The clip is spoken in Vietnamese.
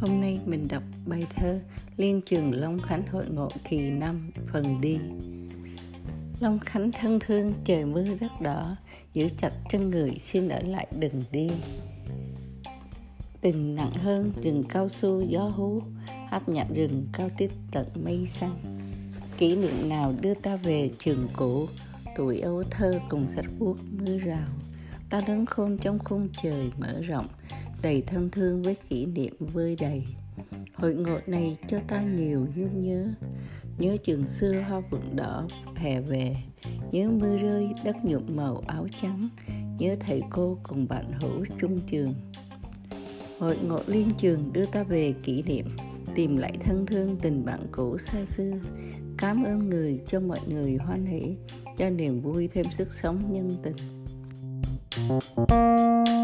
Hôm nay mình đọc bài thơ Liên trường Long Khánh hội ngộ kỳ 5 phần đi Long Khánh thân thương, trời mưa đất đỏ, Giữ chặt chân người xin ở lại đừng đi. Tình nặng hơn, rừng cao su gió hú hấp nhạc rừng cao tít tận mây xanh. Kỷ niệm nào đưa ta về trường cũ, Tuổi ấu thơ cùng sách vuốt mưa rào. Ta đứng khôn trong khung trời mở rộng, Đầy thân thương với kỷ niệm vơi đầy. Hội ngộ này cho ta nhiều nhung nhớ Nhớ trường xưa hoa vượng đỏ hè về, Nhớ mưa rơi đất nhuộm màu áo trắng, Nhớ thầy cô cùng bạn hữu trung trường. Hội ngộ liên trường đưa ta về kỷ niệm, Tìm lại thân thương tình bạn cũ xa xưa. Cảm ơn người cho mọi người hoan hỷ, Cho niềm vui thêm sức sống nhân tình. Thank you.